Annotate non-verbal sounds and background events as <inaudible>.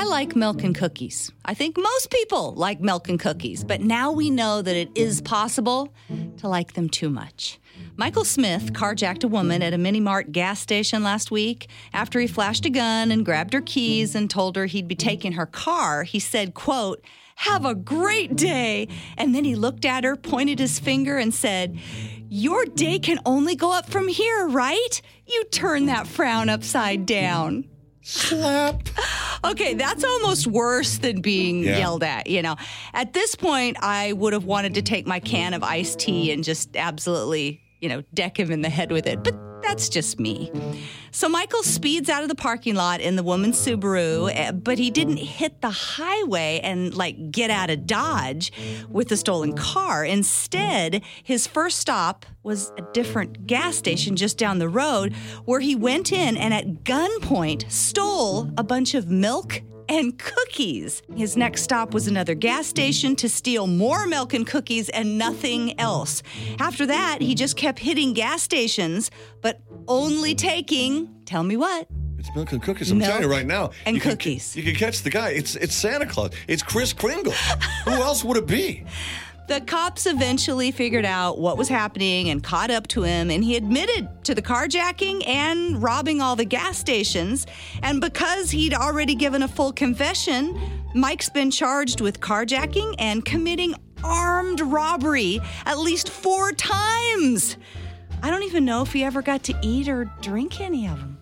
I like milk and cookies. I think most people like milk and cookies, but now we know that it is possible to like them too much. Michael Smith carjacked a woman at a mini mart gas station last week. After he flashed a gun and grabbed her keys and told her he'd be taking her car, he said, quote, have a great day. And then he looked at her, pointed his finger, and said, Your day can only go up from here, right? You turn that frown upside down. Slap. <laughs> Okay, that's almost worse than being Yeah. yelled at, you know. At this point, I would have wanted to take my can of iced tea and just absolutely, you know, deck him in the head with it. But that's just me. So Michael speeds out of the parking lot in the woman's Subaru, eh, but he didn't hit the highway and like get out of Dodge with the stolen car. Instead, his first stop was a different gas station just down the road where he went in and at gunpoint stole a bunch of milk and cookies. His next stop was another gas station to steal more milk and cookies and nothing else. After that, he just kept hitting gas stations, but only taking, tell me what? It's milk and cookies. I'm Milk telling you right now. and you can- cookies. you can catch the guy. It's it's Santa Claus. It's Kris Kringle. Who else would it be? The cops eventually figured out what was happening and caught up to him, and he admitted to the carjacking and robbing all the gas stations. And because he'd already given a full confession, Mike's been charged with carjacking and committing armed robbery at least four times. I don't even know if he ever got to eat or drink any of them.